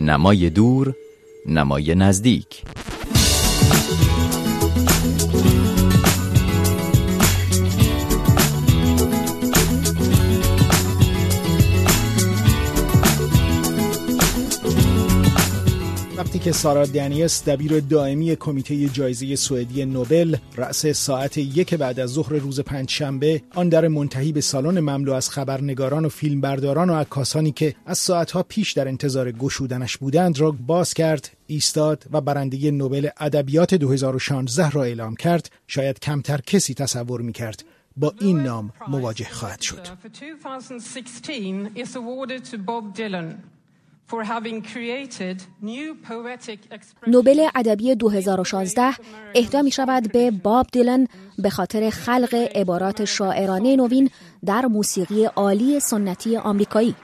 نمای دور نمای نزدیک. وقتی که سارا دنیس دبیر دائمی کمیته جایزه سوئدی نوبل رأس ساعت یک بعد از ظهر روز پنجشنبه آن در منتهی به سالن مملو از خبرنگاران و فیلمبرداران و عکاسانی که از ساعتها پیش در انتظار گشودنش بودند را باز کرد ایستاد و برنده نوبل ادبیات 2016 را اعلام کرد. شاید کمتر کسی تصور می کرد با این نام مواجه خواهد شد. نوبل ادبی 2016 اهدا می شود به باب دیلن به خاطر خلق عبارات شاعرانه نوین در موسیقی عالی سنتی آمریکایی.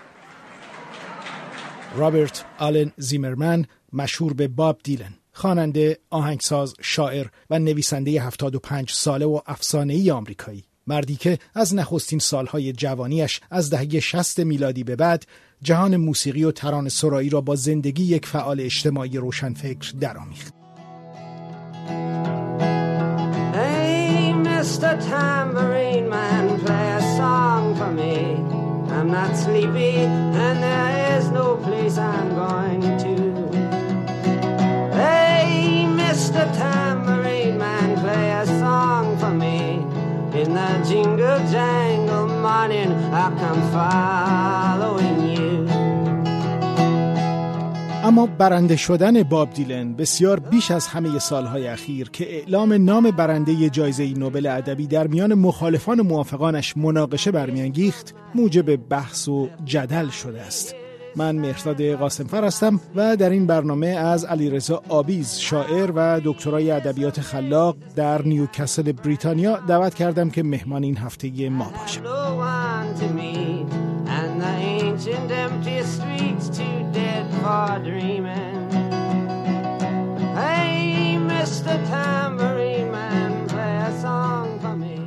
رابرت آلن زیمرمن مشهور به باب دیلن خواننده، آهنگساز، شاعر و نویسنده 75 ساله و افسانه‌ای آمریکایی مردی که از نخستین سالهای جوانیش از دهه 60 میلادی به بعد جهان موسیقی و تران سرایی را با زندگی یک فعال اجتماعی روشنفکر درآمیخت. Mr. Tambourine Man, play a song for me. I'm not sleepy and there is no place I'm going اما برنده شدن باب دیلن بسیار بیش از همه سالهای اخیر که اعلام نام برنده جایزه نوبل ادبی در میان مخالفان و موافقانش مناقشه برمیانگیخت موجب بحث و جدل شده است. من مهرداد قاسمفر هستم و در این برنامه از علیرضا آبیز شاعر و دکترای ادبیات خلاق در نیوکاسل بریتانیا دعوت کردم که مهمان این هفته ما باشه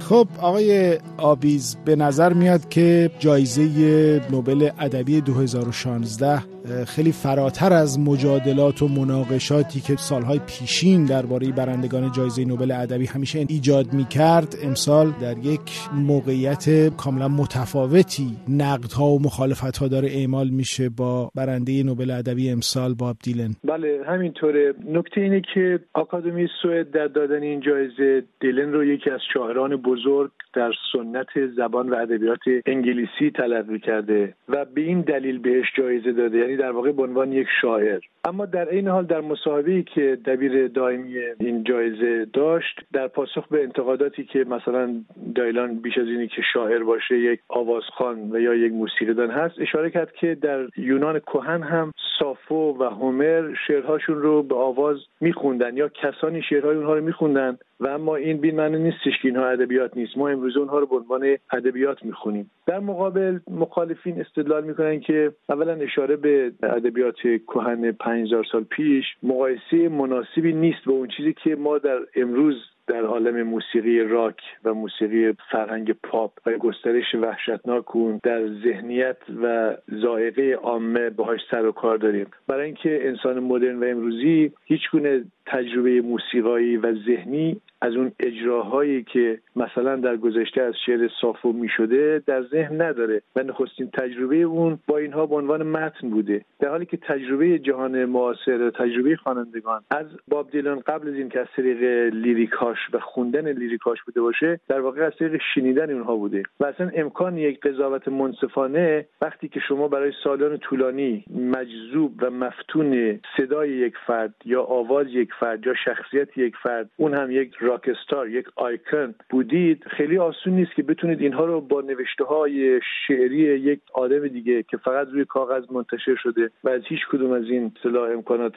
خب آقای آبیز به نظر میاد که جایزه نوبل ادبی 2016 خیلی فراتر از مجادلات و مناقشاتی که سالهای پیشین درباره برندگان جایزه نوبل ادبی همیشه ایجاد می‌کرد امسال در یک موقعیت کاملا متفاوتی نقدها و مخالفتها داره اعمال میشه با برنده نوبل ادبی امسال باب دیلن. بله همینطوره. نکته اینه که آکادمی سوئد در دادن این جایزه دیلن رو یکی از شاعران بزرگ در سنت زبان و ادبیات انگلیسی تلقی کرده و به این دلیل بهش جایزه داده یعنی در واقع به عنوان یک شاعر. اما در این حال در مصاحبه‌ای که دبیر دائمی این جایزه داشت در پاسخ به انتقاداتی که مثلا دایلان بیش از اینی که شاعر باشه یک آوازخوان و یا یک موسیقیدان هست اشاره کرد که در یونان کهن هم سافو و هومر شعرهاشون رو به آواز میخوندن یا کسانی شعرهای اونها رو میخوندن و اما این بین معنی نیستش که اینها ادبیات نیست. ما امروز اونها رو به عنوان ادبیات می‌خونیم. در مقابل مخالفین استدلال می‌کنن که اولا اشاره به ادبیات کهن 5000 سال پیش مقایسه مناسبی نیست با اون چیزی که ما در امروز در عالم موسیقی راک و موسیقی فرهنگ پاپ و گسترش وحشتناک اون در ذهنیت و ذائقه عامه باهاش سر و کار داریم. برای اینکه انسان مدرن و امروزی هیچ گونه تجربه موسیقایی و ذهنی از اون اجراهایی که مثلا در گذشته از شعر صافو می شده در ذهن نداره و نخستین تجربه اون با اینها به عنوان متن بوده. در حالی که تجربه جهان معاصر تجربه خوانندگان از باب دیلان قبل از این که از طریق لیریکاش و خوندن لیریکاش بوده باشه در واقع از طریق شنیدن اونها بوده. و اصلا امکان یک قضاوت منصفانه وقتی که شما برای سالان طولانی مجذوب و مفتون صدای یک فرد یا آواز یک فرد یا شخصیت یک فرد اون هم یک راکستار یک آیکن بودید. خیلی آسون نیست که بتونید اینها رو با نوشته های شعری یک آدم دیگه که فقط روی کاغذ منتشر شده و از هیچ کدوم از این اصطلاح امکانات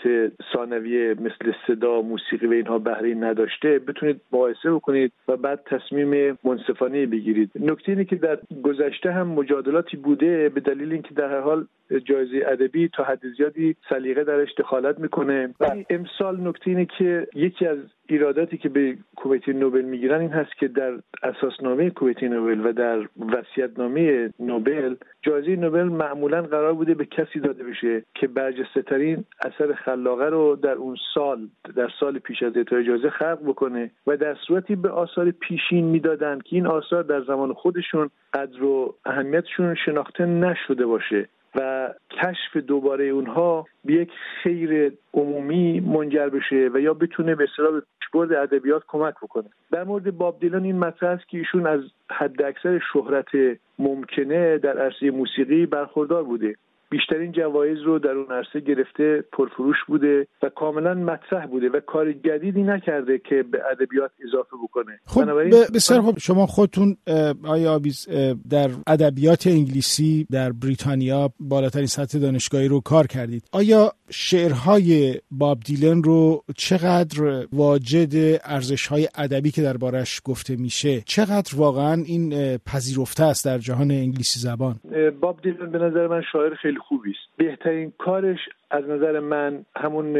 ثانویه مثل صدا موسیقی و اینها بهره نداشته بتونید مقایسه بکنید و بعد تصمیم منصفانه بگیرید. نکته اینه که در گذشته هم مجادلاتی بوده به دلیل اینکه در هر حال جایزه ادبی تا حد زیادی سلیقه درش دخالت می‌کنه. ولی امسال نکته اینه که یکی از ایراداتی که به کمیته نوبل می‌گیرن این هست که در اساسنامه کمیته نوبل و در وصیت‌نامه نوبل جایزه نوبل معمولا قرار بوده به کسی داده بشه که برجسته ترین اثر خلاقه رو در اون سال در سال پیش از اعطای جایزه خلق بکنه و در صورتی به آثار پیشین می‌دادن که این آثار در زمان خودشون قدر و اهمیتشون شناخته نشده باشه. و کشف دوباره اونها به یک خیر عمومی منجر بشه و یا بتونه به اصطلاح پیشبرد ادبیات کمک بکنه. در مورد باب دیلان این مطرح است که ایشون از حد اکثر شهرت ممکنه در عرصه موسیقی برخوردار بوده. بیشترین جوایز رو در اون عرصه گرفته پرفروش بوده و کاملا مطرح بوده و کار جدیدی نکرده که به ادبیات اضافه بکنه. خب بسیار خب شما خودتون آیا آبیز در ادبیات انگلیسی در بریتانیا بالاترین سطح دانشگاهی رو کار کردید؟ آیا شعرهای باب دیلن رو چقدر واجد ارزشهای ادبی که دربارش گفته میشه چقدر واقعا این پذیرفته است در جهان انگلیسی زبان؟ باب دیلن به نظر من شاعر خیلی خوبی است بهترین کارش از نظر من همون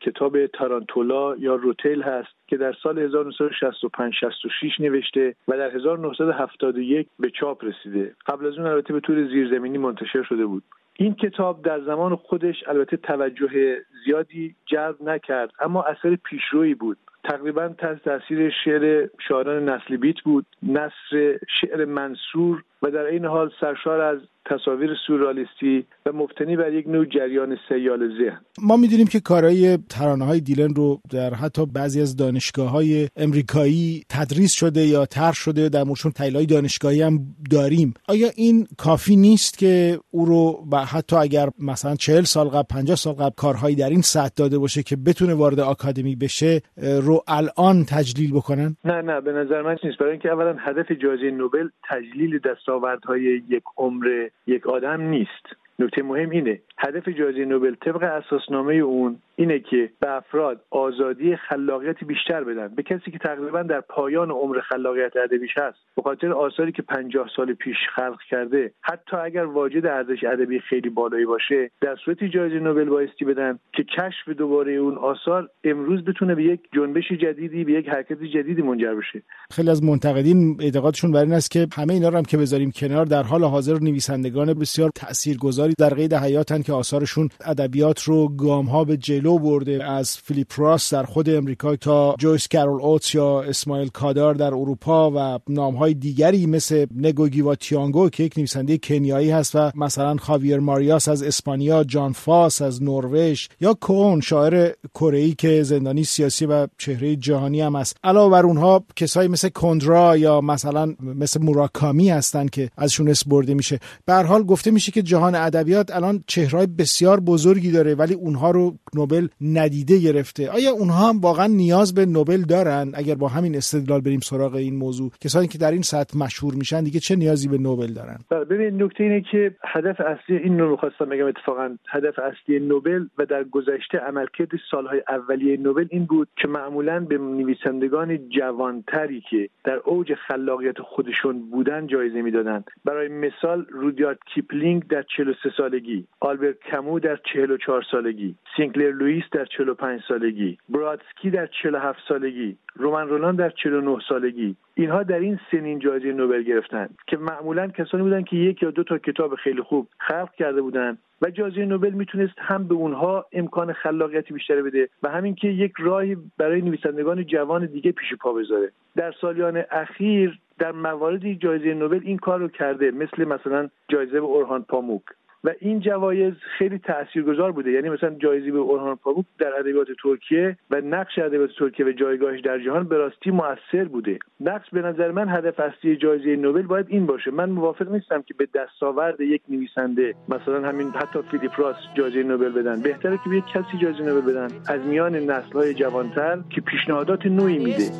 کتاب تارانتولا یا روتیل هست که در سال 1965 66 نوشته و در 1971 به چاپ رسیده. قبل از اون البته به طور زیرزمینی منتشر شده بود. این کتاب در زمان خودش البته توجه زیادی جلب نکرد. اما اثر پیشرویی بود. تقریبا تحت تاثیر شعر شاعران نسلی بیت بود. نصر شعر منصور و در این حال سرشار از تصاویر سورالیستی و مبتنی بر یک نوع جریان سیال ذهن. ما می‌دونیم که کارهای ترانه های دیلن رو در حتی بعضی از دانشگاه های امریکایی تدریس شده یا طرح شده. در موردشون تحلیل دانشگاهی هم داریم. آیا این کافی نیست که او رو و حتی اگر مثلا چهل سال قبل 50 سال قبل کارهایی در این سطح داده باشه که بتونه وارد آکادمی بشه رو الان تجلیل بکنن؟ نه نه به نظر من نیست برای اینکه اولا هدف جایزه نوبل تجلیل دستاوردهای یک عمر یک آدم نیست. نکته مهم اینه هدف جایزه نوبل طبق اساسنامه اون اینه که به افراد آزادی خلاقیت بیشتر بدن. به کسی که تقریبا در پایان عمر خلاقیت ادبیش هست به خاطر آثاری که پنجاه سال پیش خلق کرده حتی اگر واجد ارزش ادبی خیلی بالایی باشه در صورتی جایزه نوبل بایستی بدن که کشف دوباره اون آثار امروز بتونه به یک جنبش جدیدی به یک حرکت جدیدی منجر بشه. خیلی از منتقدین اعتقادشون بر این است که همه اینا رو هم که بذاریم کنار در حال حاضر نویسندگان بسیار تاثیرگذاری در قید حیاتن که آثارشون ادبیات رو گام به جلو برده از فیلیپ راس در خود امریکا تا جویس کارول اوتس یا اسماعیل کادار در اروپا و نام های دیگری مثل نگو تیانگو که یک نویسنده کنیایی هست و مثلا خاویر ماریاس از اسپانیا جان فاس از نروژ یا کون شاعر کره که زندانی سیاسی و چهره جهانی هم است. علاوه بر اونها کسایی مثل کندرا یا مثلا مثل موراکامی هستند که ازشون اسم برده میشه. به حال گفته میشه که جهان ادبیات الان چهرهای بسیار بزرگی داره ولی اونها رو نوبل ندیده گرفته. آیا اونها هم واقعا نیاز به نوبل دارن؟ اگر با همین استدلال بریم سراغ این موضوع. کسانی که در این سطح مشهور میشن دیگه چه نیازی به نوبل دارن؟ بله، ببین نکته اینه که هدف اصلی این رو می‌خواستم بگم اتفاقا هدف اصلی نوبل و در گذشته عملکرد سالهای اولیه نوبل این بود که معمولا به نویسندگان جوانتری که در اوج خلاقیت خودشون بودن جایزه می‌دادند برای مثال رودیارد کیپلینگ در 43 سالگی آلبر کامو در 44 سالگی سینکلر لوئیس در 45 سالگی برادسکی در 47 سالگی رومن رولان در 49 سالگی. اینها در این سنین جایزه نوبل گرفتن که معمولا کسانی بودن که یک یا دو تا کتاب خیلی خوب خلق کرده بودن و جایزه نوبل می‌تونست هم به اونها امکان خلاقیتی بیشتری بده و همین که یک راهی برای نویسندگان جوان دیگه پیش پا بذاره. در سالیان اخیر در مواردی جایزه نوبل این کار رو کرده مثل مثلا جایزه اورهان پاموک. و این جوایز خیلی تاثیرگذار بوده. یعنی مثلا جایزه به اورهان پاموک در ادبیات ترکیه و نقش ادبیات ترکیه و جایگاهش در جهان به راستی موثر بوده. نقش به نظر من هدف اصلی جایزه نوبل باید این باشه. من موافق نیستم که به دستاورد یک نویسنده مثلا همین حتی فیلیپ راس جایزه نوبل بدن. بهتره که به یک کسی جایزه نوبل بدن. از میان نسل‌های جوانتر که پیشنهادات نوعی میده.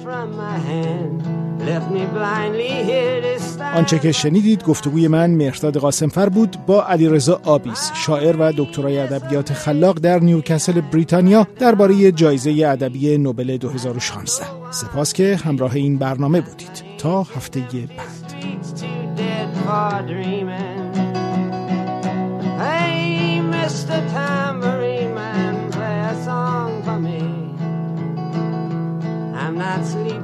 آنچه که شنیدید گفتگوی من مهرداد قاسمفر بود با علیرضا آبیس شاعر و دکترای ادبیات خلاق در نیوکاسل بریتانیا درباره جایزه ادبی نوبل 2016 سپاس که همراه این برنامه بودید. تا هفته بعد. I'm not sleeping.